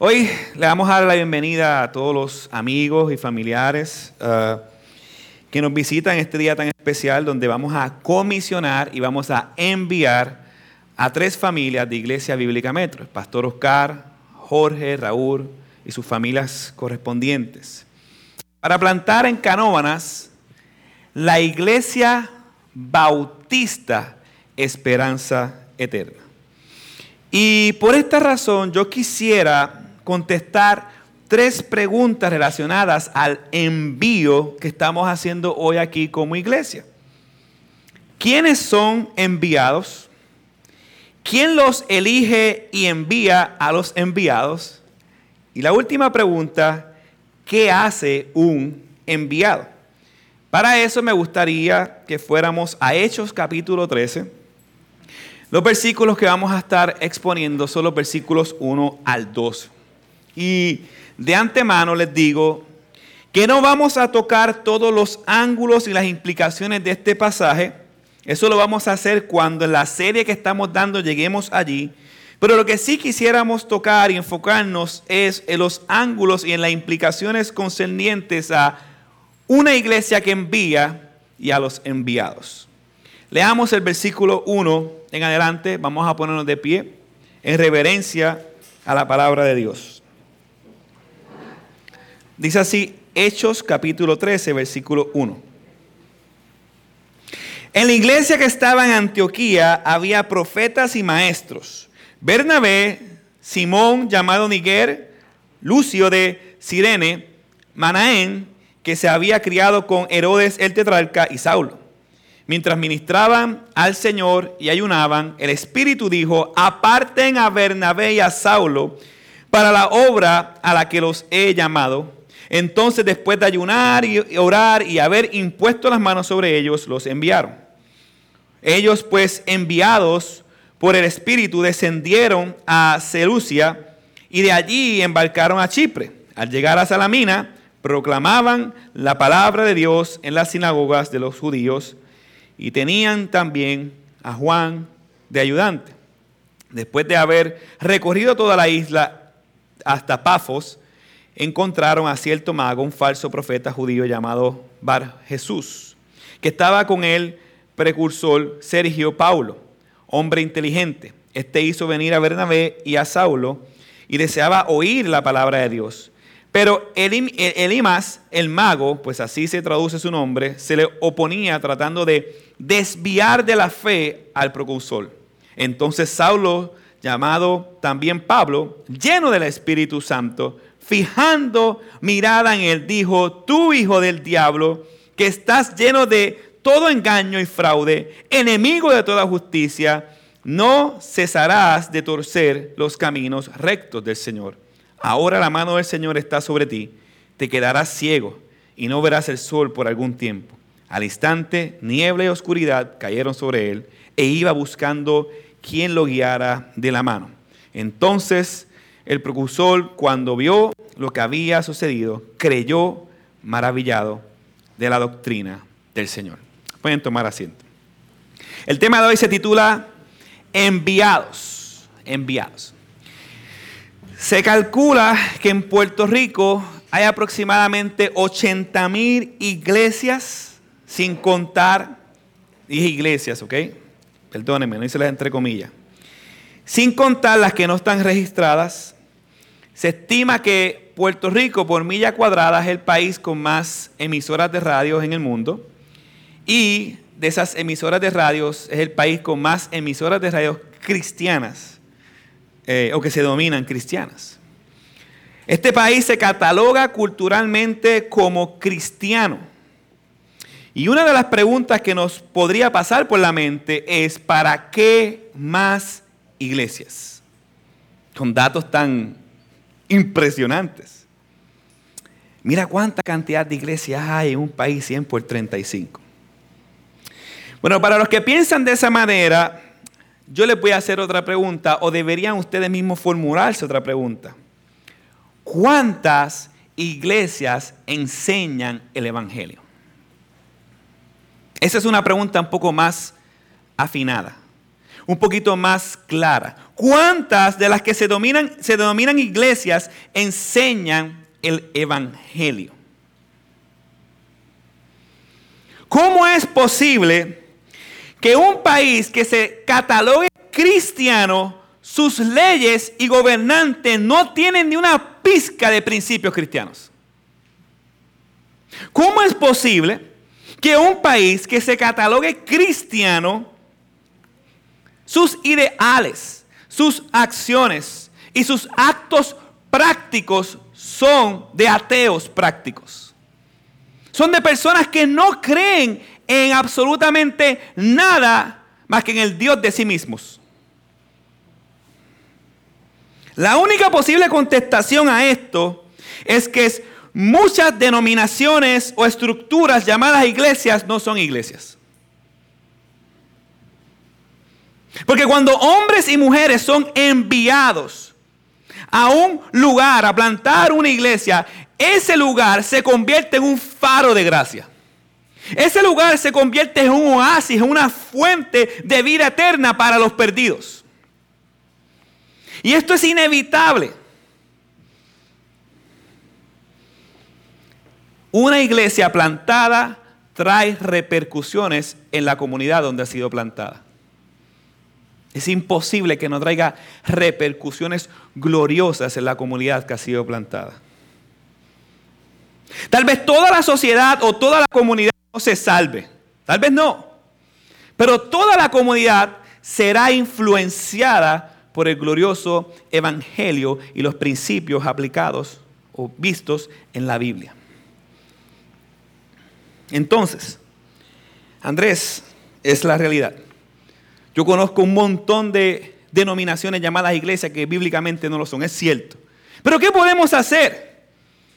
Hoy le vamos a dar la bienvenida a todos los amigos y familiares uh, que nos visitan este día tan especial donde vamos a comisionar y vamos a enviar a tres familias de Iglesia Bíblica Metro, el pastor Oscar, Jorge, Raúl y sus familias correspondientes, para plantar en Canóbanas la Iglesia Bautista Esperanza Eterna. Y por esta razón yo quisiera contestar tres preguntas relacionadas al envío que estamos haciendo hoy aquí como iglesia. ¿Quiénes son enviados? ¿Quién los elige y envía a los enviados? Y la última pregunta, ¿qué hace un enviado? Para eso me gustaría que fuéramos a Hechos capítulo 13. Los versículos que vamos a estar exponiendo son los versículos 1 al 2. Y de antemano les digo que no vamos a tocar todos los ángulos y las implicaciones de este pasaje. Eso lo vamos a hacer cuando en la serie que estamos dando lleguemos allí. Pero lo que sí quisiéramos tocar y enfocarnos es en los ángulos y en las implicaciones concernientes a una iglesia que envía y a los enviados. Leamos el versículo 1 en adelante. Vamos a ponernos de pie en reverencia a la palabra de Dios. Dice así, Hechos capítulo 13, versículo 1. En la iglesia que estaba en Antioquía había profetas y maestros. Bernabé, Simón llamado Niguer, Lucio de Sirene, Manaén, que se había criado con Herodes el tetrarca y Saulo. Mientras ministraban al Señor y ayunaban, el Espíritu dijo, aparten a Bernabé y a Saulo para la obra a la que los he llamado. Entonces, después de ayunar y orar y haber impuesto las manos sobre ellos, los enviaron. Ellos, pues, enviados por el Espíritu, descendieron a Seleucia y de allí embarcaron a Chipre. Al llegar a Salamina, proclamaban la palabra de Dios en las sinagogas de los judíos y tenían también a Juan de ayudante. Después de haber recorrido toda la isla hasta Pafos, encontraron a cierto mago, un falso profeta judío llamado Bar Jesús, que estaba con el precursor Sergio Paulo, hombre inteligente. Este hizo venir a Bernabé y a Saulo y deseaba oír la palabra de Dios. Pero Elimas, el mago, pues así se traduce su nombre, se le oponía tratando de desviar de la fe al precursor. Entonces Saulo, llamado también Pablo, lleno del Espíritu Santo, fijando mirada en él, dijo, tú hijo del diablo, que estás lleno de todo engaño y fraude, enemigo de toda justicia, no cesarás de torcer los caminos rectos del Señor. Ahora la mano del Señor está sobre ti, te quedarás ciego y no verás el sol por algún tiempo. Al instante, niebla y oscuridad cayeron sobre él e iba buscando quien lo guiara de la mano. Entonces el precursor, cuando vio lo que había sucedido, creyó maravillado de la doctrina del Señor. Pueden tomar asiento. El tema de hoy se titula Enviados. Enviados. Se calcula que en Puerto Rico hay aproximadamente 80 mil iglesias, sin contar, dije iglesias, ¿ok? Perdónenme, no hice las entre comillas. Sin contar las que no están registradas, se estima que Puerto Rico por milla cuadrada es el país con más emisoras de radios en el mundo y de esas emisoras de radios es el país con más emisoras de radios cristianas eh, o que se dominan cristianas. Este país se cataloga culturalmente como cristiano. Y una de las preguntas que nos podría pasar por la mente es, ¿para qué más iglesias? Con datos tan impresionantes. Mira cuánta cantidad de iglesias hay en un país 100 por 35. Bueno, para los que piensan de esa manera, yo les voy a hacer otra pregunta, o deberían ustedes mismos formularse otra pregunta. ¿Cuántas iglesias enseñan el Evangelio? Esa es una pregunta un poco más afinada. Un poquito más clara. ¿Cuántas de las que se, dominan, se denominan iglesias enseñan el Evangelio? ¿Cómo es posible que un país que se catalogue cristiano, sus leyes y gobernantes no tienen ni una pizca de principios cristianos? ¿Cómo es posible que un país que se catalogue cristiano, sus ideales, sus acciones y sus actos prácticos son de ateos prácticos? Son de personas que no creen en absolutamente nada más que en el Dios de sí mismos. La única posible contestación a esto es que muchas denominaciones o estructuras llamadas iglesias no son iglesias. Porque cuando hombres y mujeres son enviados a un lugar a plantar una iglesia, ese lugar se convierte en un faro de gracia. Ese lugar se convierte en un oasis, en una fuente de vida eterna para los perdidos. Y esto es inevitable. Una iglesia plantada trae repercusiones en la comunidad donde ha sido plantada. Es imposible que no traiga repercusiones gloriosas en la comunidad que ha sido plantada. Tal vez toda la sociedad o toda la comunidad no se salve. Tal vez no. Pero toda la comunidad será influenciada por el glorioso evangelio y los principios aplicados o vistos en la Biblia. Entonces, Andrés, es la realidad. Yo conozco un montón de denominaciones llamadas iglesias que bíblicamente no lo son, es cierto. Pero ¿qué podemos hacer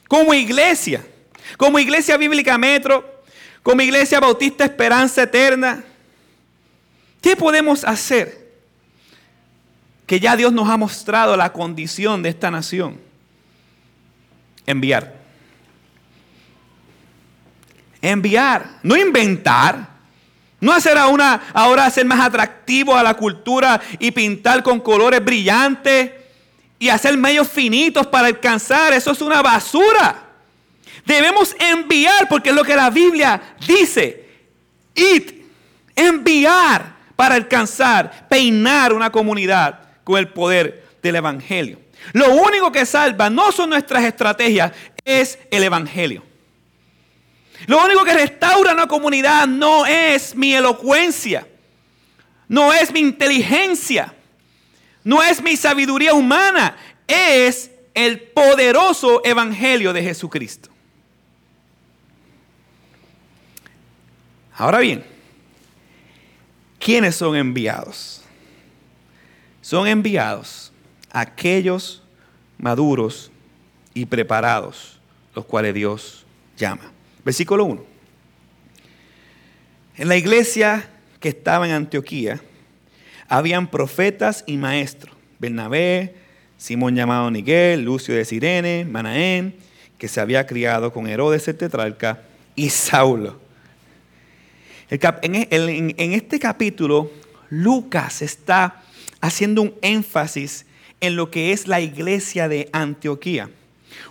como iglesia? Como iglesia bíblica metro, como iglesia bautista esperanza eterna. ¿Qué podemos hacer? Que ya Dios nos ha mostrado la condición de esta nación. Enviar. Enviar, no inventar. No hacer una, ahora hacer más atractivo a la cultura y pintar con colores brillantes y hacer medios finitos para alcanzar. Eso es una basura. Debemos enviar porque es lo que la Biblia dice. It, enviar para alcanzar, peinar una comunidad con el poder del Evangelio. Lo único que salva no son nuestras estrategias, es el Evangelio. Lo único que restaura una comunidad no es mi elocuencia, no es mi inteligencia, no es mi sabiduría humana, es el poderoso evangelio de Jesucristo. Ahora bien, ¿quiénes son enviados? Son enviados aquellos maduros y preparados, los cuales Dios llama. Versículo 1. En la iglesia que estaba en Antioquía, habían profetas y maestros. Bernabé, Simón llamado Niguel, Lucio de Sirene, Manaén, que se había criado con Herodes el tetrarca, y Saulo. E, en este capítulo, Lucas está haciendo un énfasis en lo que es la iglesia de Antioquía.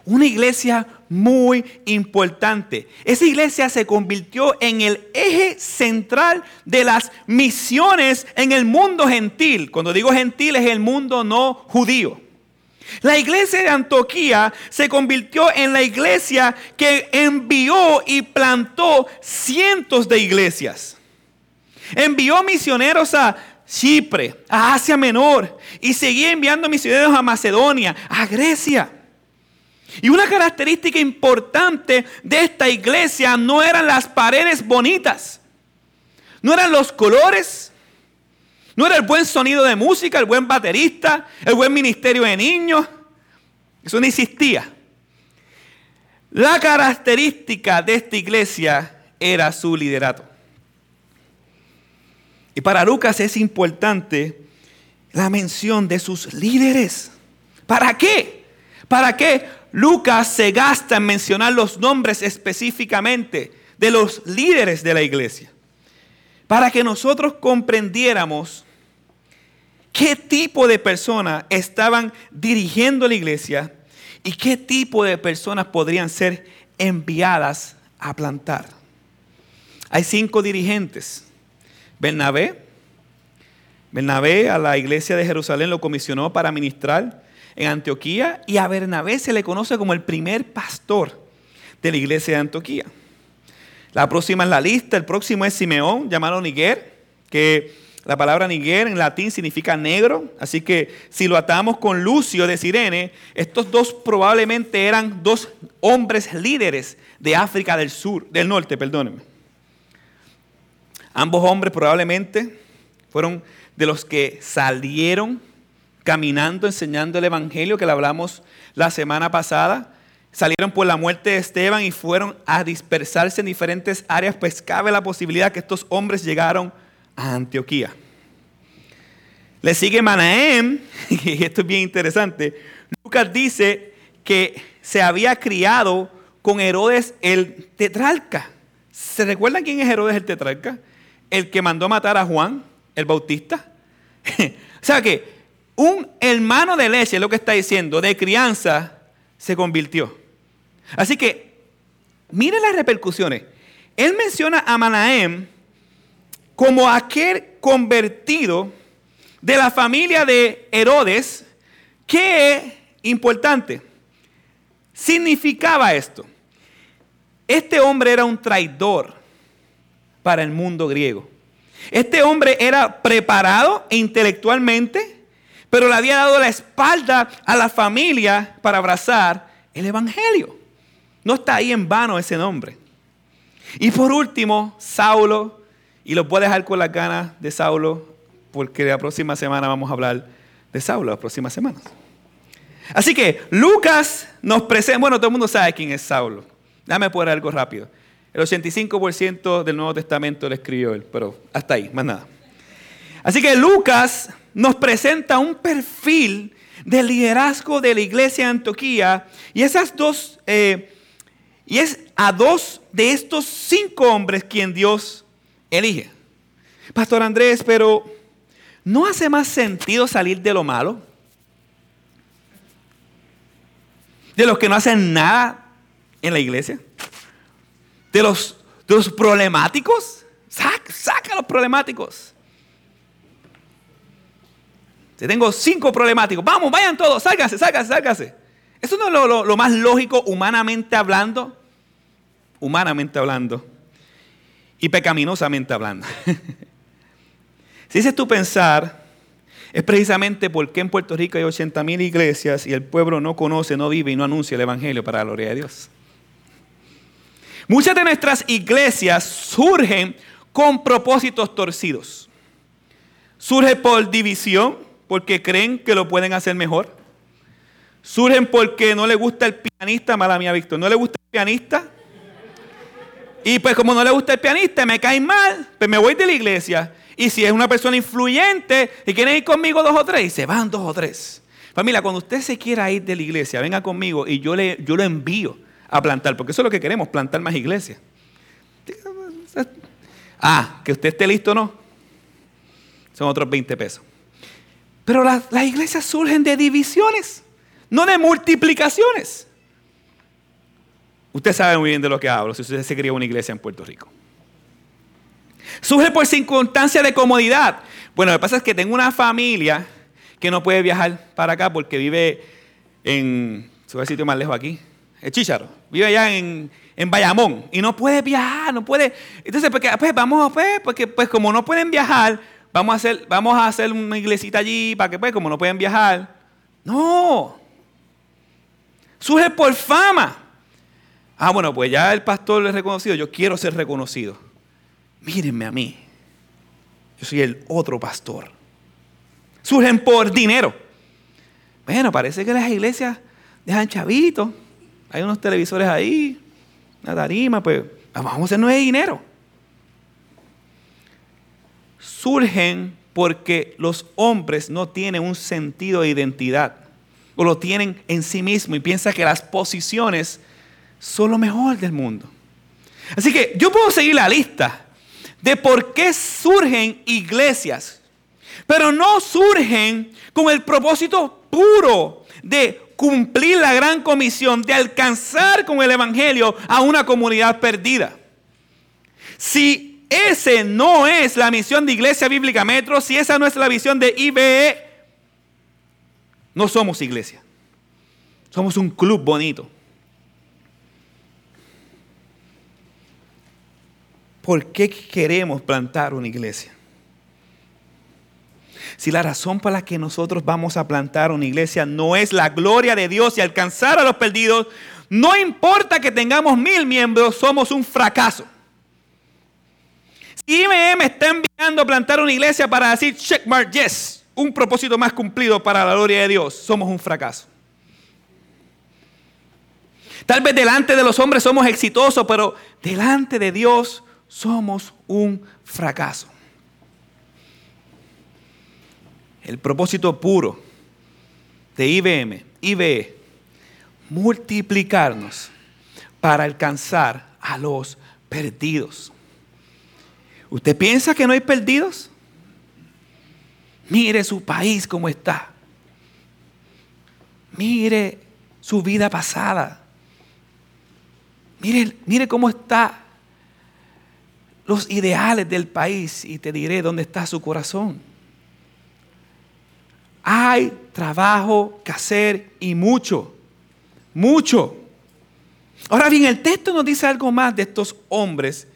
Una iglesia muy importante. Esa iglesia se convirtió en el eje central de las misiones en el mundo gentil. Cuando digo gentil es el mundo no judío. La iglesia de Antioquía se convirtió en la iglesia que envió y plantó cientos de iglesias. Envió misioneros a Chipre, a Asia Menor y seguía enviando misioneros a Macedonia, a Grecia. Y una característica importante de esta iglesia no eran las paredes bonitas, no eran los colores, no era el buen sonido de música, el buen baterista, el buen ministerio de niños. Eso no existía. La característica de esta iglesia era su liderato. Y para Lucas es importante la mención de sus líderes. ¿Para qué? ¿Para qué? Lucas se gasta en mencionar los nombres específicamente de los líderes de la iglesia, para que nosotros comprendiéramos qué tipo de personas estaban dirigiendo la iglesia y qué tipo de personas podrían ser enviadas a plantar. Hay cinco dirigentes. Bernabé. Bernabé a la iglesia de Jerusalén lo comisionó para ministrar en Antioquía y a Bernabé se le conoce como el primer pastor de la iglesia de Antioquía. La próxima en la lista, el próximo es Simeón, llamado Niguer, que la palabra Niguer en latín significa negro, así que si lo atamos con Lucio de Sirene, estos dos probablemente eran dos hombres líderes de África del Sur, del norte, perdónenme. Ambos hombres probablemente fueron de los que salieron caminando, enseñando el Evangelio que le hablamos la semana pasada. Salieron por la muerte de Esteban y fueron a dispersarse en diferentes áreas, pues cabe la posibilidad que estos hombres llegaron a Antioquía. Le sigue Manahem, y esto es bien interesante. Lucas dice que se había criado con Herodes el tetrarca. ¿Se recuerdan quién es Herodes el tetrarca? El que mandó matar a Juan, el bautista. o sea que un hermano de leche, es lo que está diciendo, de crianza, se convirtió. Así que, miren las repercusiones. Él menciona a Manahem como aquel convertido de la familia de Herodes. ¿Qué importante? Significaba esto. Este hombre era un traidor para el mundo griego. Este hombre era preparado intelectualmente, pero le había dado la espalda a la familia para abrazar el Evangelio. No está ahí en vano ese nombre. Y por último, Saulo, y lo puedo dejar con las ganas de Saulo, porque la próxima semana vamos a hablar de Saulo, las próximas semanas. Así que Lucas nos presenta, bueno, todo el mundo sabe quién es Saulo. Dame por algo rápido. El 85% del Nuevo Testamento lo escribió él, pero hasta ahí, más nada. Así que Lucas nos presenta un perfil de liderazgo de la iglesia de Antioquía y esas dos, eh, y es a dos de estos cinco hombres quien Dios elige. Pastor Andrés, pero ¿no hace más sentido salir de lo malo? De los que no hacen nada en la iglesia de los, problemáticos. Saca, saca los problemáticos. Te tengo cinco problemáticos. Vamos, vayan todos, sálgase, sálgase, sálgase. Eso no es lo, más lógico humanamente hablando. Humanamente hablando. Y pecaminosamente hablando. si ese es tu pensar, es precisamente porque en Puerto Rico hay 80 mil iglesias y el pueblo no conoce, no vive y no anuncia el Evangelio para la gloria de Dios. Muchas de nuestras iglesias surgen con propósitos torcidos. Surge por división, porque creen que lo pueden hacer mejor. Surgen porque no le gusta el pianista, mala mía Víctor, no le gusta el pianista. Y pues como no le gusta el pianista, me cae mal, pues me voy de la iglesia. Y si es una persona influyente y quieren ir conmigo dos o tres, y se van dos o tres. Familia, cuando usted se quiera ir de la iglesia, venga conmigo y yo, le, yo lo envío a plantar, porque eso es lo que queremos, plantar más iglesias. Ah, que usted esté listo no. Son otros 20 pesos. Pero las, iglesias surgen de divisiones, no de multiplicaciones. Usted sabe muy bien de lo que hablo si usted se cría una iglesia en Puerto Rico. Surge por circunstancia de comodidad. Bueno, lo que pasa es que tengo una familia que no puede viajar para acá porque vive en, su sitio más lejos aquí, el Chícharo, vive allá en, Bayamón y no puede viajar, no puede. Entonces, porque, pues vamos, pues, porque pues como no pueden viajar, vamos a hacer, vamos a hacer una iglesita allí para que, pues, como no pueden viajar. No. Surge por fama. Ah, bueno, pues ya el pastor es reconocido, yo quiero ser reconocido. Mírenme a mí. Yo soy el otro pastor. Surgen por dinero. Bueno, parece que las iglesias dejan chavitos hay unos televisores ahí, una tarima, pues vamos a hacer nueve dinero. Surgen porque los hombres no tienen un sentido de identidad o lo tienen en sí mismo y piensan que las posiciones son lo mejor del mundo. Así que yo puedo seguir la lista de por qué surgen iglesias pero no surgen con el propósito puro de cumplir la gran comisión, de alcanzar con el Evangelio a una comunidad perdida. Si ese no es la misión de Iglesia Bíblica Metro, si esa no es la visión de IBE, no somos iglesia. Somos un club bonito. ¿Por qué queremos plantar una iglesia? Si la razón para la que nosotros vamos a plantar una iglesia no es la gloria de Dios y alcanzar a los perdidos, no importa que tengamos mil miembros, somos un fracaso. IBM está enviando a plantar una iglesia para decir checkmark, yes, un propósito más cumplido para la gloria de Dios, somos un fracaso. Tal vez delante de los hombres somos exitosos, pero delante de Dios somos un fracaso. El propósito puro de IBM, IBE, multiplicarnos para alcanzar a los perdidos. ¿Usted piensa que no hay perdidos? Mire su país como está. Mire su vida pasada. Mire, mire cómo está los ideales del país y te diré dónde está su corazón. Hay trabajo que hacer y mucho, mucho. Ahora bien, el texto nos dice algo más de estos hombres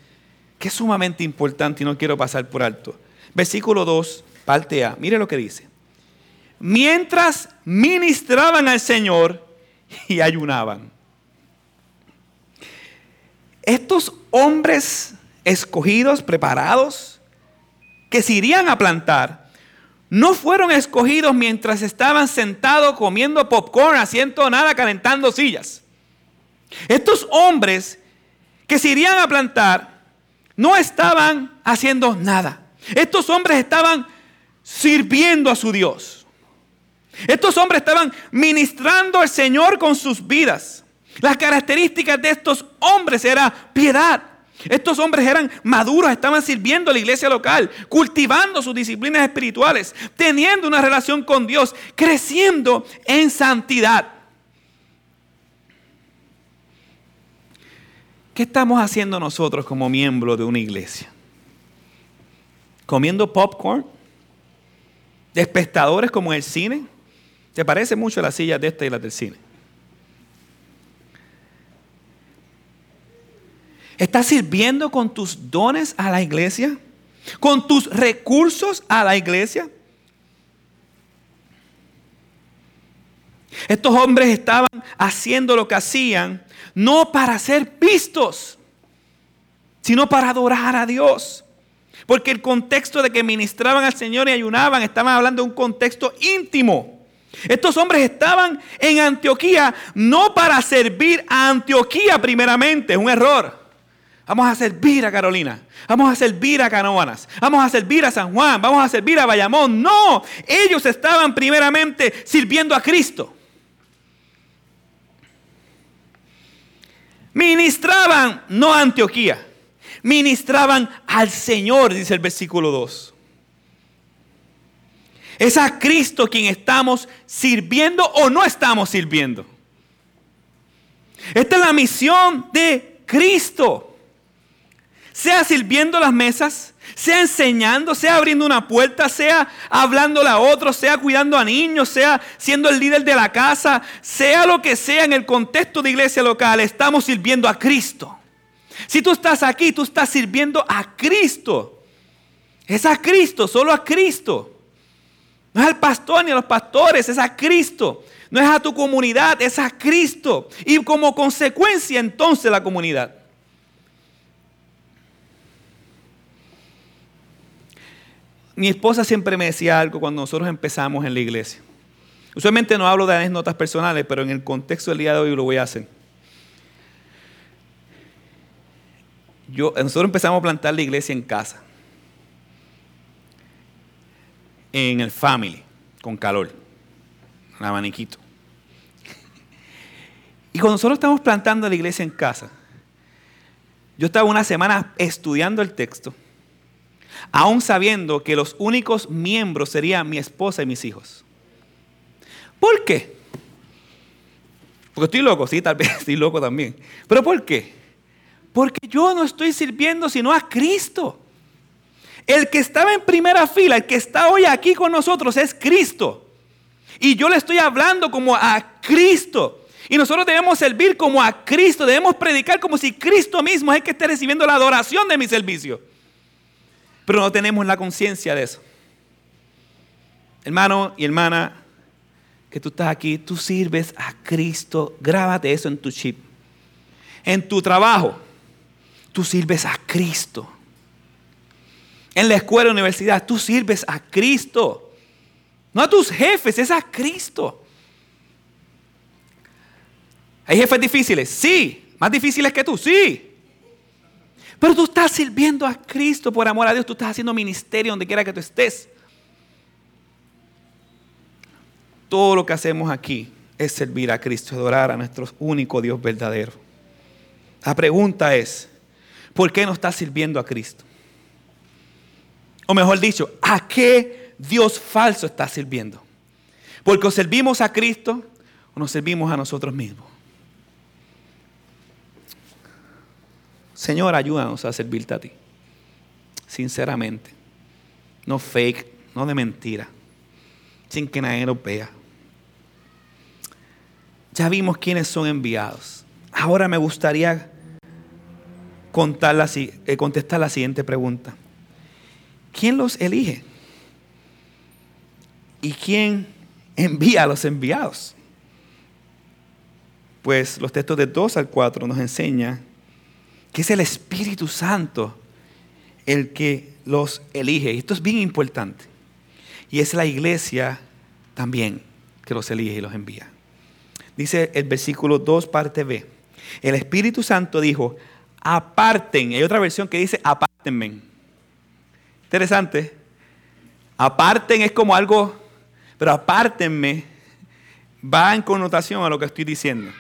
que es sumamente importante y no quiero pasar por alto. Versículo 2, parte A. Mire lo que dice. Mientras ministraban al Señor y ayunaban. Estos hombres escogidos, preparados, que se irían a plantar, no fueron escogidos mientras estaban sentados comiendo popcorn, haciendo nada, calentando sillas. Estos hombres que se irían a plantar no estaban haciendo nada. Estos hombres estaban sirviendo a su Dios. Estos hombres estaban ministrando al Señor con sus vidas. Las características de estos hombres era piedad, estos hombres eran maduros, estaban sirviendo a la iglesia local, cultivando sus disciplinas espirituales, teniendo una relación con Dios, creciendo en santidad. ¿Qué estamos haciendo nosotros como miembros de una iglesia? ¿Comiendo popcorn? ¿De espectadores como el cine? ¿Te parece mucho la silla de esta y la del cine? ¿Estás sirviendo con tus dones a la iglesia? ¿Con tus recursos a la iglesia? Estos hombres estaban haciendo lo que hacían no para ser vistos, sino para adorar a Dios. Porque el contexto de que ministraban al Señor y ayunaban, estaban hablando de un contexto íntimo. Estos hombres estaban en Antioquía no para servir a Antioquía primeramente, es un error. Vamos a servir a Carolina. Vamos a servir a Canoanas. Vamos a servir a San Juan. Vamos a servir a Bayamón. No, ellos estaban primeramente sirviendo a Cristo. Ministraban, no a Antioquía. Ministraban al Señor, dice el versículo 2. Es a Cristo quien estamos sirviendo o no estamos sirviendo. Esta es la misión de Cristo sea sirviendo las mesas, sea enseñando, sea abriendo una puerta, sea hablándole a otros, sea cuidando a niños, sea siendo el líder de la casa, sea lo que sea en el contexto de iglesia local, estamos sirviendo a Cristo. Si tú estás aquí, tú estás sirviendo a Cristo. Es a Cristo, solo a Cristo. No es al pastor ni a los pastores, es a Cristo. No es a tu comunidad, es a Cristo. Y como consecuencia entonces la comunidad. Mi esposa siempre me decía algo cuando nosotros empezamos en la iglesia. Usualmente no hablo de anécdotas personales, pero en el contexto del día de hoy lo voy a hacer. Nosotros empezamos a plantar la iglesia en casa, en el family, con calor, un abaniquito. Y cuando nosotros estamos plantando la iglesia en casa, yo estaba una semana estudiando el texto aún sabiendo que los únicos miembros serían mi esposa y mis hijos. ¿Por qué? Porque estoy loco, sí, tal vez estoy loco también. Pero ¿por qué? Porque yo no estoy sirviendo sino a Cristo. El que estaba en primera fila, el que está hoy aquí con nosotros es Cristo. Y yo le estoy hablando como a Cristo. Y nosotros debemos servir como a Cristo, debemos predicar como si Cristo mismo es el que esté recibiendo la adoración de mi servicio. Pero no tenemos la conciencia de eso. Hermano y hermana, que tú estás aquí, tú sirves a Cristo. Grábate eso en tu chip. En tu trabajo, tú sirves a Cristo. En la escuela, universidad, tú sirves a Cristo. No a tus jefes, es a Cristo. ¿Hay jefes difíciles? Sí. ¿Más difíciles que tú? Sí. Pero tú estás sirviendo a Cristo por amor a Dios. Tú estás haciendo ministerio donde quiera que tú estés. Todo lo que hacemos aquí es servir a Cristo, adorar a nuestro único Dios verdadero. La pregunta es, ¿por qué no estás sirviendo a Cristo? O mejor dicho, ¿a qué Dios falso estás sirviendo? Porque o servimos a Cristo o nos servimos a nosotros mismos. Señor, ayúdanos a servirte a ti. Sinceramente. No fake, no de mentira. Sin que nadie lo vea. Ya vimos quiénes son enviados. Ahora me gustaría contar la, eh, contestar la siguiente pregunta. ¿Quién los elige? ¿Y quién envía a los enviados? Pues los textos de 2 al 4 nos enseñan que es el Espíritu Santo el que los elige. Y esto es bien importante. Y es la iglesia también que los elige y los envía. Dice el versículo 2, parte B. El Espíritu Santo dijo, aparten. Hay otra versión que dice, apártenme. Interesante. Aparten es como algo, pero apártenme va en connotación a lo que estoy diciendo.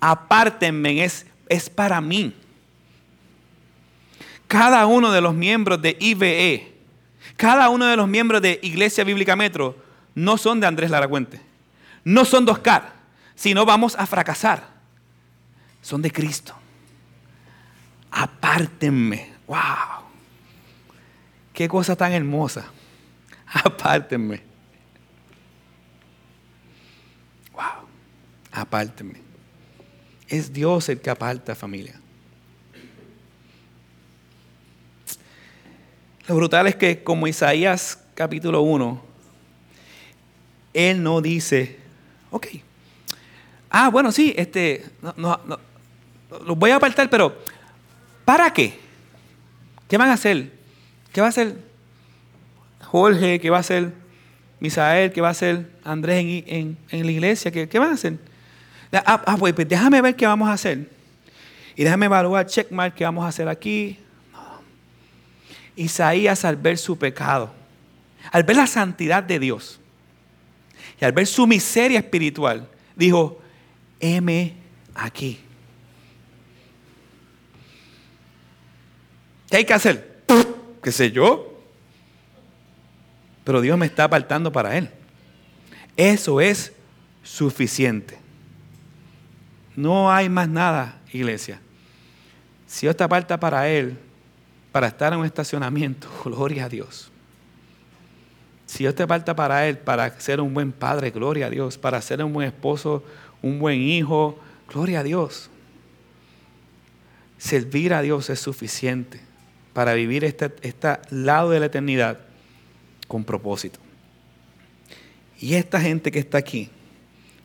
Apártenme es, es para mí cada uno de los miembros de IBE, cada uno de los miembros de Iglesia Bíblica Metro, no son de Andrés Laracuente, no son de Oscar, sino vamos a fracasar. Son de Cristo. Apártenme. ¡Wow! Qué cosa tan hermosa. Apártenme. ¡Wow! Apártenme. Es Dios el que aparta familia. Lo brutal es que como Isaías capítulo 1, él no dice, ok, ah, bueno, sí, este, no, los voy a apartar, pero ¿para qué? ¿Qué van a hacer? ¿Qué va a hacer Jorge? ¿Qué va a hacer Misael? ¿Qué va a hacer Andrés en, la iglesia? ¿Qué, ¿Qué, van a hacer? Ah, ah pues, pues, déjame ver qué vamos a hacer. Y déjame evaluar, checkmark, qué vamos a hacer aquí, Isaías al ver su pecado, al ver la santidad de Dios y al ver su miseria espiritual, dijo, heme aquí. ¿Qué hay que hacer? ¿Qué sé yo? Pero Dios me está apartando para Él. Eso es suficiente. No hay más nada, iglesia. Si Dios te aparta para Él, para estar en un estacionamiento, gloria a Dios. Si Dios te aparta para Él, para ser un buen padre, gloria a Dios. Para ser un buen esposo, un buen hijo, gloria a Dios. Servir a Dios es suficiente para vivir este, este lado de la eternidad con propósito. Y esta gente que está aquí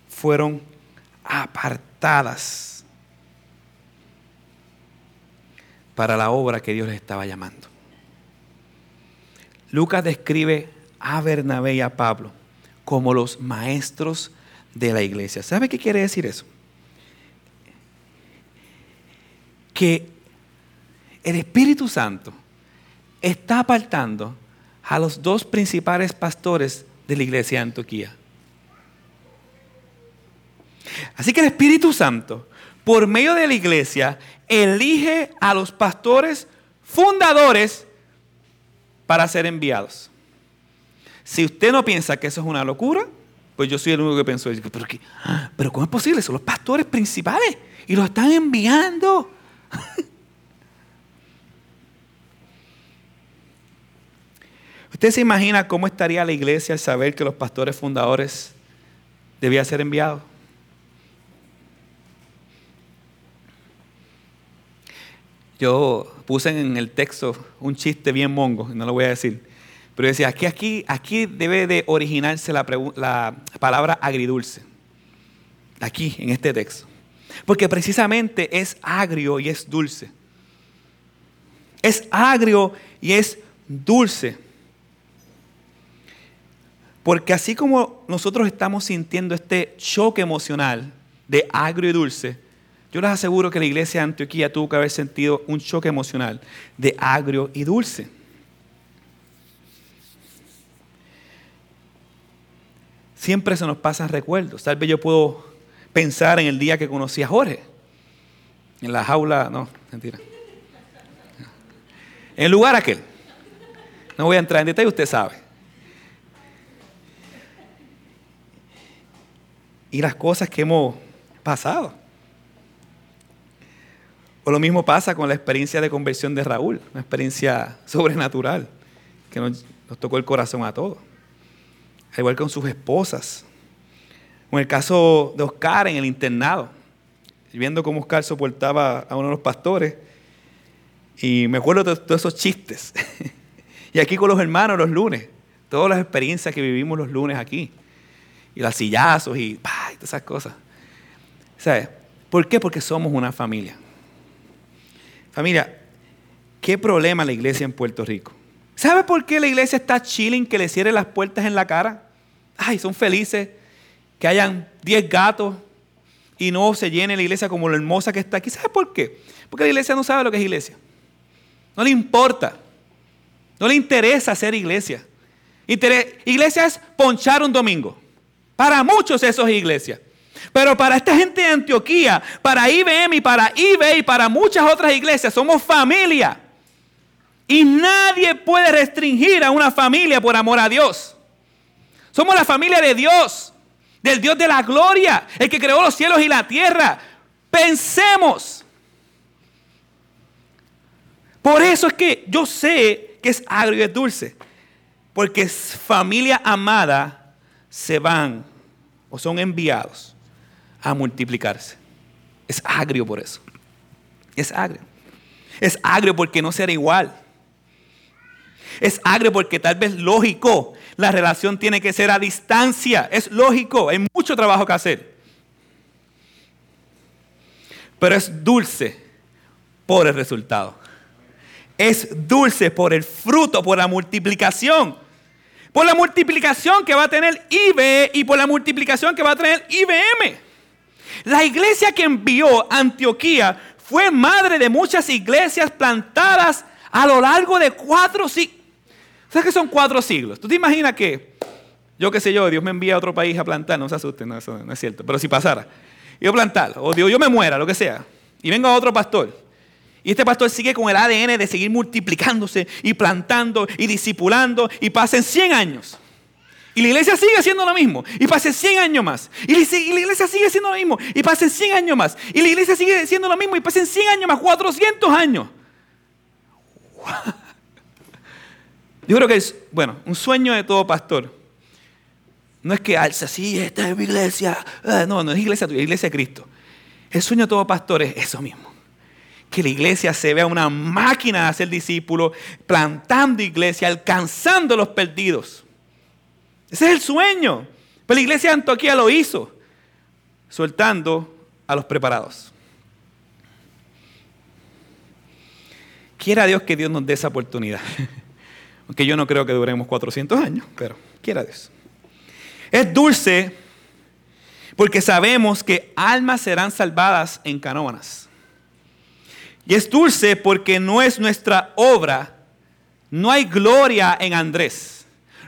fueron apartadas para la obra que Dios les estaba llamando. Lucas describe a Bernabé y a Pablo como los maestros de la iglesia. ¿Sabe qué quiere decir eso? Que el Espíritu Santo está apartando a los dos principales pastores de la iglesia de Antioquía. Así que el Espíritu Santo, por medio de la iglesia, elige a los pastores fundadores para ser enviados. Si usted no piensa que eso es una locura, pues yo soy el único que pensó, pero, pero ¿cómo es posible? Son los pastores principales y los están enviando. ¿Usted se imagina cómo estaría la iglesia al saber que los pastores fundadores debían ser enviados? Yo puse en el texto un chiste bien mongo, no lo voy a decir. Pero decía, aquí, aquí, aquí debe de originarse la, la palabra agridulce. Aquí, en este texto. Porque precisamente es agrio y es dulce. Es agrio y es dulce. Porque así como nosotros estamos sintiendo este choque emocional de agrio y dulce, yo les aseguro que la iglesia de Antioquía tuvo que haber sentido un choque emocional de agrio y dulce. Siempre se nos pasan recuerdos. Tal vez yo puedo pensar en el día que conocí a Jorge. En la jaula, no, mentira. En el lugar aquel. No voy a entrar en detalle, usted sabe. Y las cosas que hemos pasado. O lo mismo pasa con la experiencia de conversión de Raúl, una experiencia sobrenatural que nos, tocó el corazón a todos. Al igual que con sus esposas. O en el caso de Oscar en el internado, viendo cómo Oscar soportaba a uno de los pastores. Y me acuerdo de todos esos chistes. y aquí con los hermanos los lunes, todas las experiencias que vivimos los lunes aquí. Y las sillazos y, y todas esas cosas. ¿Sabes? ¿Por qué? Porque somos una familia. Familia, ¿qué problema la iglesia en Puerto Rico? ¿Sabe por qué la iglesia está chilling que le cierre las puertas en la cara? Ay, son felices que hayan 10 gatos y no se llene la iglesia como lo hermosa que está aquí. ¿Sabe por qué? Porque la iglesia no sabe lo que es iglesia. No le importa. No le interesa ser iglesia. Iglesia es ponchar un domingo. Para muchos eso es iglesia. Pero para esta gente de Antioquía, para IBM y para IB y para muchas otras iglesias, somos familia. Y nadie puede restringir a una familia por amor a Dios. Somos la familia de Dios, del Dios de la gloria, el que creó los cielos y la tierra. Pensemos. Por eso es que yo sé que es agrio y es dulce. Porque familia amada se van o son enviados a multiplicarse. Es agrio por eso. Es agrio. Es agrio porque no será igual. Es agrio porque tal vez lógico, la relación tiene que ser a distancia. Es lógico, hay mucho trabajo que hacer. Pero es dulce por el resultado. Es dulce por el fruto, por la multiplicación. Por la multiplicación que va a tener IBE y por la multiplicación que va a tener IBM. La iglesia que envió Antioquía fue madre de muchas iglesias plantadas a lo largo de cuatro siglos. ¿Sabes qué son cuatro siglos? ¿Tú te imaginas que, yo qué sé yo, Dios me envía a otro país a plantar? No se asusten, no es cierto. Pero si pasara, yo plantar, o Dios, yo me muera, lo que sea, y venga otro pastor, y este pastor sigue con el ADN de seguir multiplicándose y plantando y discipulando y pasen 100 años. Y la iglesia sigue haciendo lo mismo. Y pase 100 años más. Y la iglesia sigue haciendo lo mismo. Y pasen 100 años más. Y la iglesia sigue haciendo lo mismo. Y pasen 100 años más. 400 años. Yo creo que es, bueno, un sueño de todo pastor. No es que alza así, esta es mi iglesia. Ah, no, no es iglesia tuya, es iglesia de Cristo. El sueño de todo pastor es eso mismo. Que la iglesia se vea una máquina de hacer discípulos, plantando iglesia, alcanzando los perdidos. Ese es el sueño. Pero la iglesia de Antioquía lo hizo, soltando a los preparados. Quiera Dios que Dios nos dé esa oportunidad. Aunque yo no creo que duremos 400 años, pero quiera Dios. Es dulce porque sabemos que almas serán salvadas en canonas. Y es dulce porque no es nuestra obra. No hay gloria en Andrés.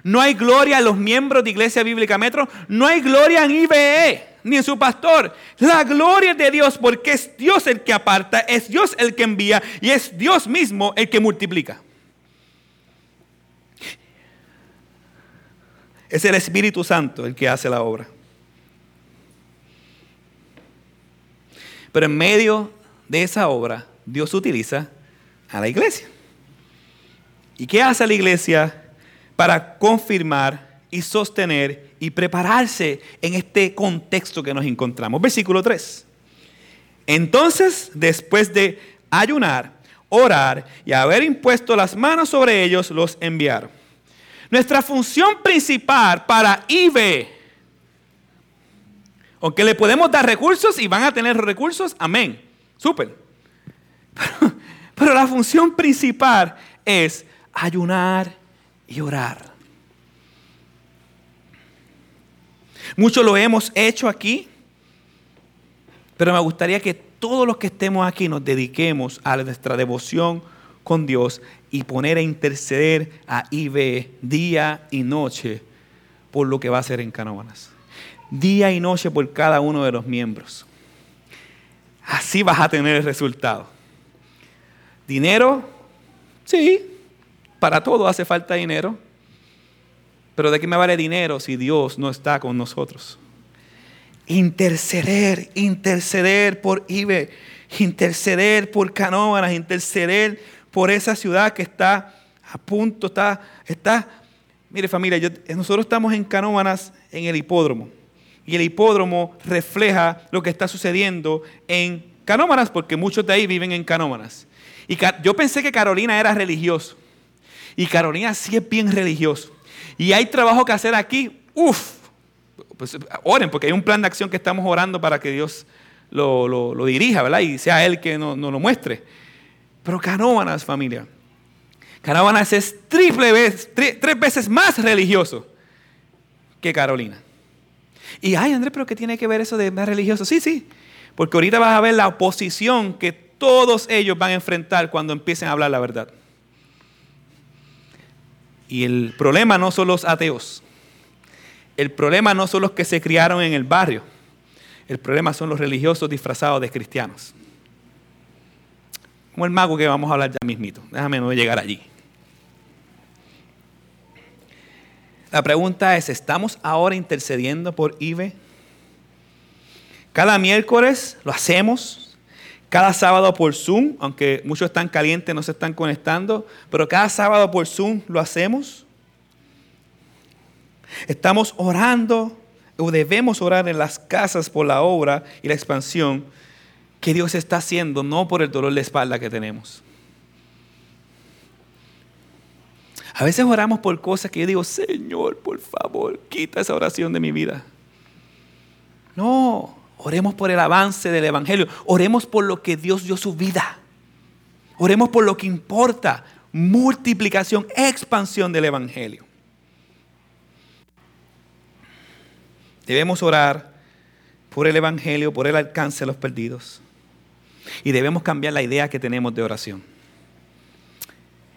No hay gloria en los miembros de Iglesia Bíblica Metro. No hay gloria en IBE ni en su pastor. La gloria es de Dios porque es Dios el que aparta, es Dios el que envía y es Dios mismo el que multiplica. Es el Espíritu Santo el que hace la obra. Pero en medio de esa obra, Dios utiliza a la iglesia. ¿Y qué hace la iglesia para confirmar y sostener y prepararse en este contexto que nos encontramos? Versículo 3. Entonces, después de ayunar, orar y haber impuesto las manos sobre ellos, los enviaron. Nuestra función principal para IB, aunque le podemos dar recursos y van a tener recursos, amén, súper. Pero, pero la función principal es ayunar y orar. Mucho lo hemos hecho aquí, pero me gustaría que todos los que estemos aquí nos dediquemos a nuestra devoción con Dios y poner a interceder a IB día y noche por lo que va a hacer en Canóvanas. Día y noche por cada uno de los miembros. Así vas a tener el resultado. Dinero, sí, para todo hace falta dinero. Pero ¿de qué me vale dinero si Dios no está con nosotros? Interceder, interceder por Ibe, interceder por Canóvanas, interceder por esa ciudad que está a punto, está, está. Mire familia, nosotros estamos en Canóvanas en el hipódromo. Y el hipódromo refleja lo que está sucediendo en Canómanas, porque muchos de ahí viven en Canómanas. Y yo pensé que Carolina era religioso. Y Carolina sí es bien religioso. Y hay trabajo que hacer aquí. Uf, pues oren, porque hay un plan de acción que estamos orando para que Dios lo, dirija, ¿verdad? Y sea Él que nos lo muestre. Pero Canóbanas, familia. Canóbanas es triple vez, tres veces más religioso que Carolina. Y, ay, Andrés, pero ¿qué tiene que ver eso de más religioso? Sí, sí. Porque ahorita vas a ver la oposición que todos ellos van a enfrentar cuando empiecen a hablar la verdad. Y el problema no son los ateos. El problema no son los que se criaron en el barrio. El problema son los religiosos disfrazados de cristianos. Como el mago que vamos a hablar ya mismito. Déjame no llegar allí. La pregunta es, ¿estamos ahora intercediendo por IBE? Cada miércoles lo hacemos, cada sábado por Zoom, aunque muchos están calientes, no se están conectando, pero cada sábado por Zoom lo hacemos. Estamos orando o debemos orar en las casas por la obra y la expansión que Dios está haciendo, no por el dolor de espalda que tenemos. A veces oramos por cosas que yo digo, Señor, por favor, quita esa oración de mi vida. No, Oremos por el avance del Evangelio. Oremos por lo que Dios dio su vida. Oremos por lo que importa. Multiplicación, expansión del Evangelio. Debemos orar por el Evangelio, por el alcance de los perdidos. Y debemos cambiar la idea que tenemos de oración.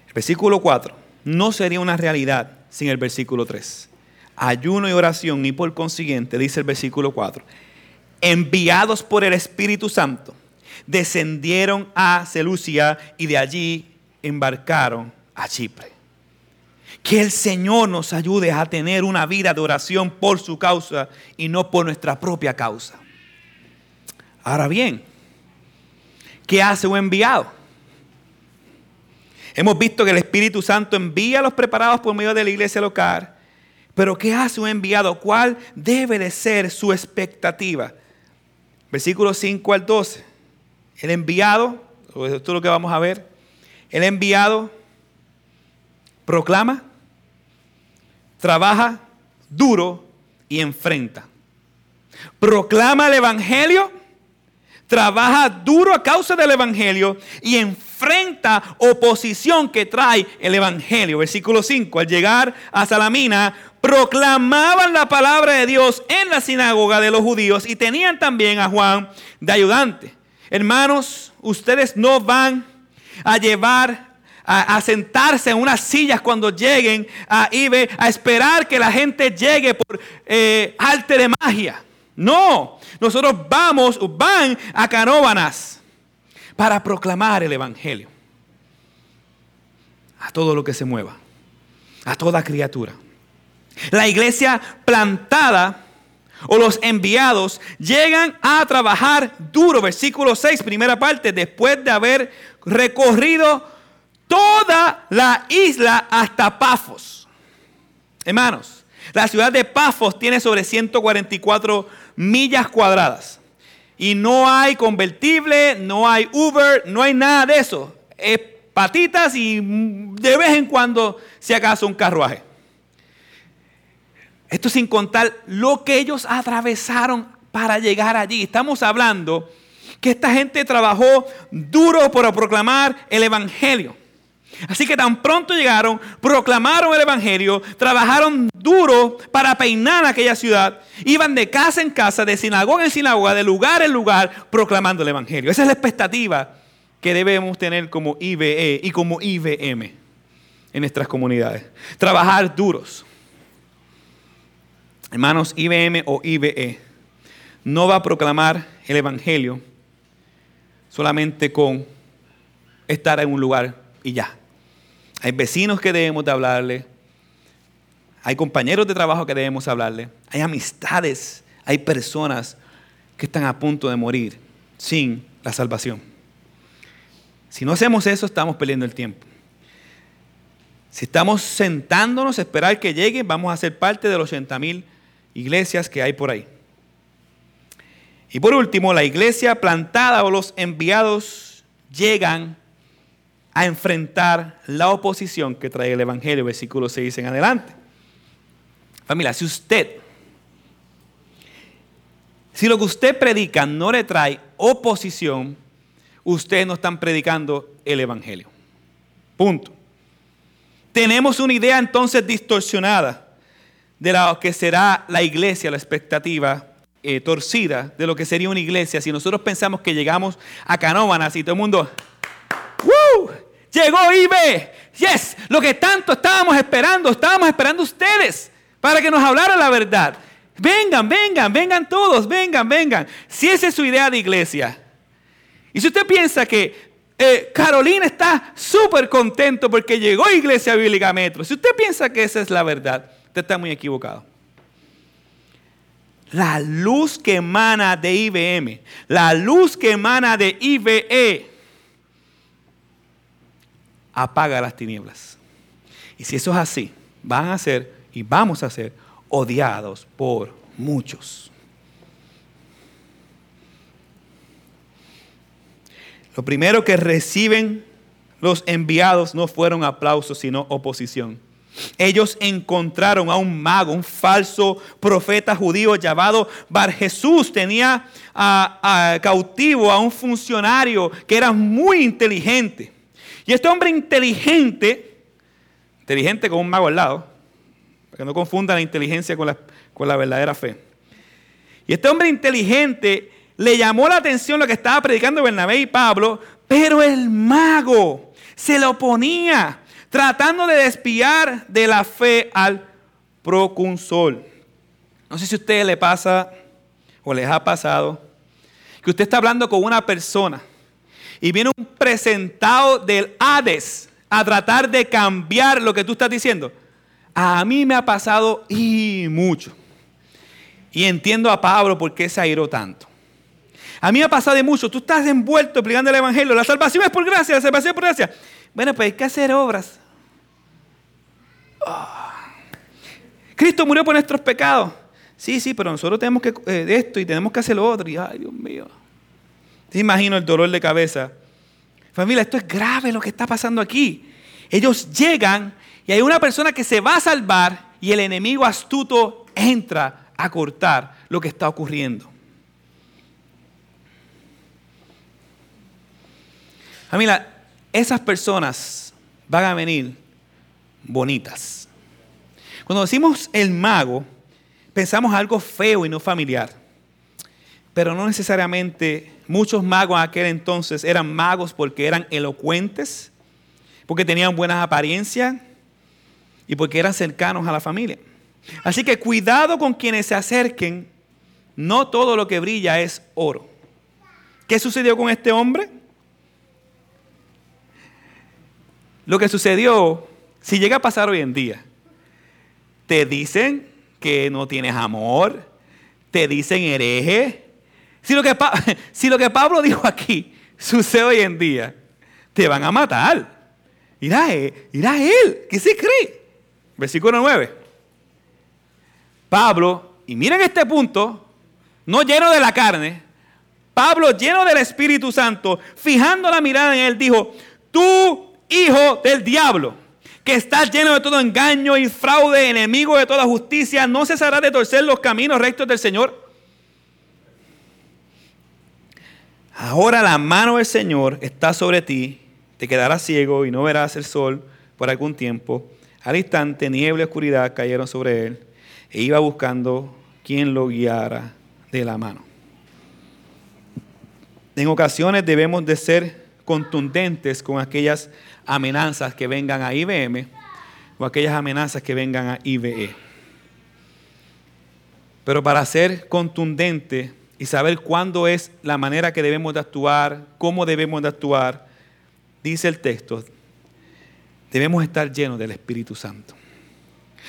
El versículo 4 no sería una realidad sin el versículo 3. Ayuno y oración y por consiguiente, dice el versículo 4, enviados por el Espíritu Santo, descendieron a Seleucia y de allí embarcaron a Chipre. Que el Señor nos ayude a tener una vida de oración por su causa y no por nuestra propia causa. Ahora bien, ¿qué hace un enviado? Hemos visto que el Espíritu Santo envía a los preparados por medio de la iglesia local, pero ¿qué hace un enviado? ¿Cuál debe de ser su expectativa? Versículo 5 al 12. El enviado, esto es lo que vamos a ver, el enviado proclama, trabaja duro y enfrenta. Proclama el Evangelio, trabaja duro a causa del Evangelio y enfrenta oposición que trae el Evangelio. Versículo 5, al llegar a Salamina, proclamaban la palabra de Dios en la sinagoga de los judíos y tenían también a Juan de ayudante. Hermanos, ustedes no van a llevar a, sentarse en unas sillas cuando lleguen a Ibe, a esperar que la gente llegue por eh, arte de magia. No, nosotros vamos, van a Canóbanas para proclamar el Evangelio a todo lo que se mueva, a toda criatura La iglesia plantada o los enviados llegan a trabajar duro, versículo 6, primera parte, después de haber recorrido toda la isla hasta Pafos. Hermanos, la ciudad de Pafos tiene sobre 144 millas cuadradas. Y no hay convertible, no hay Uber, no hay nada de eso. Es patitas y de vez en cuando, si acaso, un carruaje. Esto sin contar lo que ellos atravesaron para llegar allí. Estamos hablando que esta gente trabajó duro para proclamar el Evangelio. Así que tan pronto llegaron, proclamaron el Evangelio, trabajaron duro para peinar aquella ciudad, iban de casa en casa, de sinagoga en sinagoga, de lugar en lugar, proclamando el Evangelio. Esa es la expectativa que debemos tener como IBE y como IBM en nuestras comunidades. Trabajar duros. Hermanos, IBM o IBE no va a proclamar el Evangelio solamente con estar en un lugar y ya. Hay vecinos que debemos de hablarle. Hay compañeros de trabajo que debemos hablarle. Hay amistades. Hay personas que están a punto de morir sin la salvación. Si no hacemos eso, estamos perdiendo el tiempo. Si estamos sentándonos a esperar que lleguen, vamos a ser parte de los 80 mil iglesias que hay por ahí. Y por último, la iglesia plantada o los enviados llegan a enfrentar la oposición que trae el Evangelio, versículo 6 en adelante. Familia, si usted, si lo que usted predica no le trae oposición, ustedes no están predicando el Evangelio. Punto. Tenemos una idea entonces distorsionada de lo que será la iglesia, la expectativa eh, torcida de lo que sería una iglesia. Si nosotros pensamos que llegamos a Canómanas y todo el mundo. Llegó IBE. Yes, lo que tanto estábamos esperando, estábamos esperando ustedes para que nos hablara la verdad. Vengan, vengan, vengan todos, vengan, vengan. Si esa es su idea de iglesia. Y si usted piensa que eh, Carolina está súper contento porque llegó a Iglesia Bíblica Metro, si usted piensa que esa es la verdad, usted está muy equivocado. La luz que emana de IBM, la luz que emana de IBE, apaga las tinieblas. Y si eso es así, van a ser y vamos a ser odiados por muchos. Lo primero que reciben los enviados no fueron aplausos, sino oposición. Ellos encontraron a un mago, un falso profeta judío llamado Bar Jesús. Tenía a, cautivo a un funcionario que era muy inteligente. Y este hombre inteligente, inteligente con un mago al lado, para que no confunda la inteligencia con la, con la verdadera fe. Y este hombre inteligente le llamó la atención lo que estaba predicando Bernabé y Pablo, pero el mago se lo oponía, tratando de despiar de la fe al proconsol. No sé si a usted le pasa o les ha pasado que usted está hablando con una persona y viene un presentado del Hades a tratar de cambiar lo que tú estás diciendo. A mí me ha pasado y mucho. Y entiendo a Pablo por qué se airó tanto. A mí me ha pasado de mucho. Tú estás envuelto explicando el Evangelio. La salvación es por gracia, la salvación es por gracia. Bueno, pues hay que hacer obras. Ah. Cristo murió por nuestros pecados. Sí, sí, pero nosotros tenemos que eh, esto y tenemos que hacer lo otro. Y ay, Dios mío. Te imagino el dolor de cabeza. Familia, esto es grave lo que está pasando aquí. Ellos llegan y hay una persona que se va a salvar y el enemigo astuto entra a cortar lo que está ocurriendo. Familia, esas personas van a venir bonitas. Cuando decimos el mago, pensamos algo feo y no familiar. Pero no necesariamente Muchos magos en aquel entonces eran magos porque eran elocuentes, porque tenían buenas apariencias y porque eran cercanos a la familia. Así que cuidado con quienes se acerquen. No todo lo que brilla es oro. ¿Qué sucedió con este hombre? Lo que sucedió, si llega a pasar hoy en día, te dicen que no tienes amor, te dicen hereje. Si lo que, Pablo dijo aquí sucede hoy en día, te van a matar. Irá, irá él, ¿qué se cree? Versículo 9. Pablo, y miren este punto, no lleno de la carne, Pablo lleno del Espíritu Santo, fijando la mirada en él, dijo, tú hijo del diablo, que estás lleno de todo engaño y fraude, enemigo de toda justicia, no cesará de torcer los caminos rectos del Señor. Ahora la mano del Señor está sobre ti, te quedarás ciego y no verás el sol por algún tiempo. Al instante, niebla y oscuridad cayeron sobre él e iba buscando quien lo guiara de la mano. En ocasiones debemos de ser contundentes con aquellas amenazas que vengan a IBM o aquellas amenazas que vengan a IBE. Pero para ser contundente y saber cuándo es la manera que debemos de actuar, cómo debemos de actuar, dice el texto, debemos estar llenos del Espíritu Santo.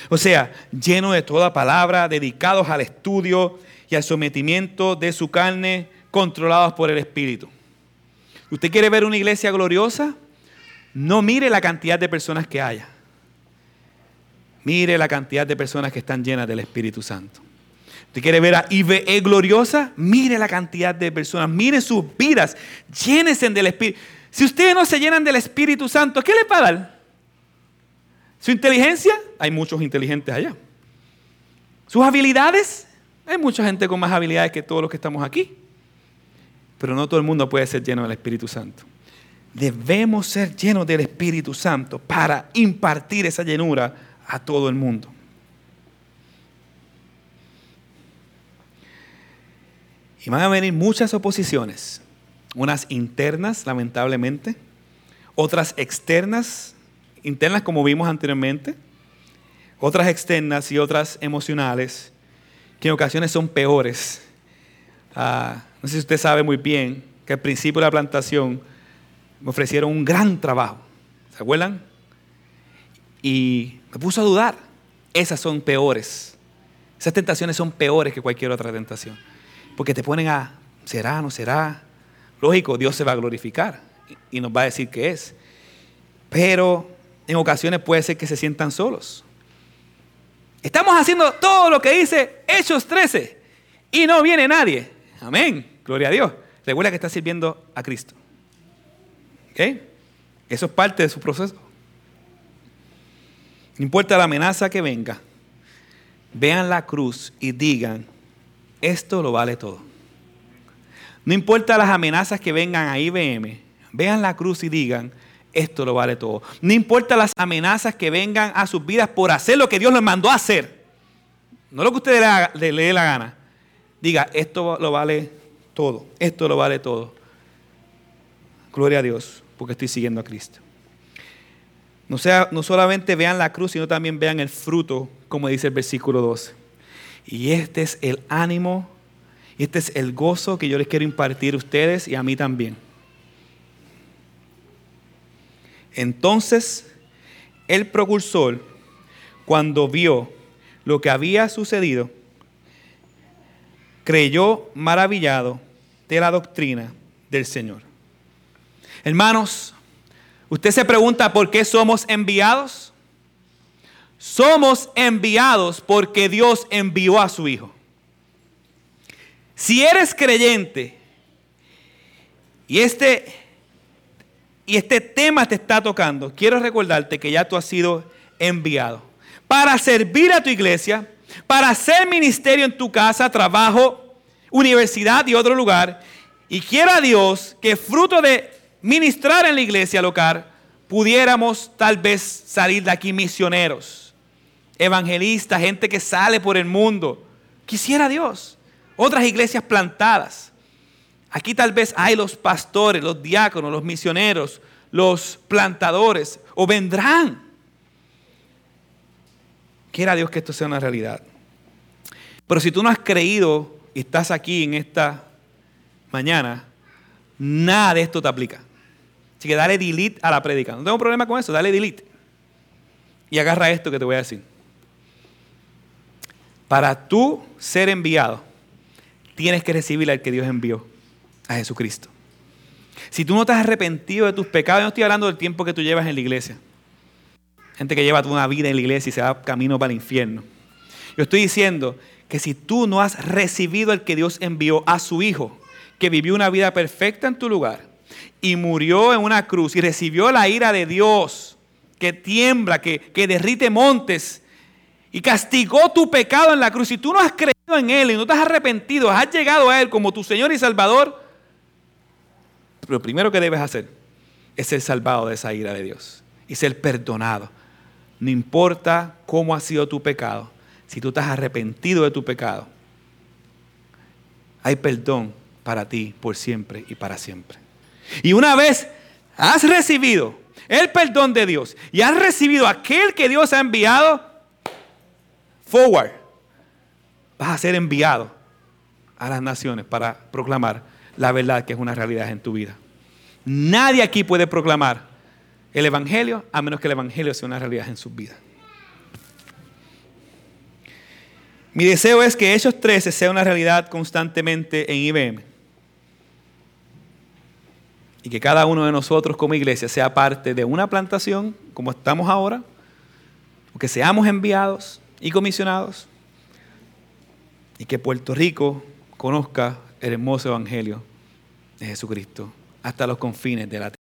O sea, llenos de toda palabra, dedicados al estudio y al sometimiento de su carne, controlados por el Espíritu. ¿Usted quiere ver una iglesia gloriosa? No mire la cantidad de personas que haya. Mire la cantidad de personas que están llenas del Espíritu Santo. ¿Usted quiere ver a IBE gloriosa? Mire la cantidad de personas. Mire sus vidas. Llénense del Espíritu. Si ustedes no se llenan del Espíritu Santo, ¿qué le va a dar? ¿Su inteligencia? Hay muchos inteligentes allá. ¿Sus habilidades? Hay mucha gente con más habilidades que todos los que estamos aquí. Pero no todo el mundo puede ser lleno del Espíritu Santo. Debemos ser llenos del Espíritu Santo para impartir esa llenura a todo el mundo. Y van a venir muchas oposiciones, unas internas, lamentablemente, otras externas, internas como vimos anteriormente, otras externas y otras emocionales, que en ocasiones son peores. Ah, no sé si usted sabe muy bien que al principio de la plantación me ofrecieron un gran trabajo. ¿Se acuerdan? Y me puso a dudar. Esas son peores. Esas tentaciones son peores que cualquier otra tentación. Porque te ponen a, ¿será, no será? Lógico, Dios se va a glorificar y nos va a decir que es. Pero en ocasiones puede ser que se sientan solos. Estamos haciendo todo lo que dice Hechos 13 y no viene nadie. Amén. Gloria a Dios. Recuerda que está sirviendo a Cristo. ¿Ok? Eso es parte de su proceso. No importa la amenaza que venga, vean la cruz y digan, esto lo vale todo. No importa las amenazas que vengan a IBM, vean la cruz y digan, esto lo vale todo. No importa las amenazas que vengan a sus vidas por hacer lo que Dios les mandó a hacer. No lo que usted le, dé la gana. Diga, esto lo vale todo. Esto lo vale todo. Gloria a Dios, porque estoy siguiendo a Cristo. No, sea, no solamente vean la cruz, sino también vean el fruto, como dice el versículo 12. Y este es el ánimo, este es el gozo que yo les quiero impartir a ustedes y a mí también. Entonces, el procursor, cuando vio lo que había sucedido, creyó maravillado de la doctrina del Señor. Hermanos, usted se pregunta por qué somos enviados. Somos enviados porque Dios envió a su Hijo. Si eres creyente y este y este tema te está tocando, quiero recordarte que ya tú has sido enviado para servir a tu iglesia, para hacer ministerio en tu casa, trabajo, universidad y otro lugar. Y quiera Dios que fruto de ministrar en la iglesia local, pudiéramos tal vez salir de aquí misioneros, evangelistas, gente que sale por el mundo. Quisiera Dios. Otras iglesias plantadas. Aquí tal vez hay los pastores, los diáconos, los misioneros, los plantadores, o vendrán. Quiera Dios que esto sea una realidad. Pero si tú no has creído y estás aquí en esta mañana, nada de esto te aplica. Así que dale delete a la predica. No tengo problema con eso, dale delete. Y agarra esto que te voy a decir. Para tú ser enviado, tienes que recibir al que Dios envió, a Jesucristo. Si tú no has arrepentido de tus pecados, no estoy hablando del tiempo que tú llevas en la iglesia. Gente que lleva toda una vida en la iglesia y se va camino para el infierno. Yo estoy diciendo que si tú no has recibido al que Dios envió a su Hijo, que vivió una vida perfecta en tu lugar y murió en una cruz y recibió la ira de Dios, que tiembla, que, que derrite montes y castigó tu pecado en la cruz. Si tú no has creído en Él y no te has arrepentido, has llegado a Él como tu Señor y Salvador, lo primero que debes hacer es ser salvado de esa ira de Dios y ser perdonado. No importa cómo ha sido tu pecado, si tú te has arrepentido de tu pecado, hay perdón para ti por siempre y para siempre. Y una vez has recibido el perdón de Dios y has recibido aquel que Dios ha enviado, forward, vas a ser enviado a las naciones para proclamar la verdad que es una realidad en tu vida. Nadie aquí puede proclamar el Evangelio a menos que el Evangelio sea una realidad en sus vidas. Mi deseo es que Hechos 13 sea una realidad constantemente en IBM. Y que cada uno de nosotros como iglesia sea parte de una plantación, como estamos ahora, o que seamos enviados y comisionados, y que Puerto Rico conozca el hermoso Evangelio de Jesucristo hasta los confines de la tierra.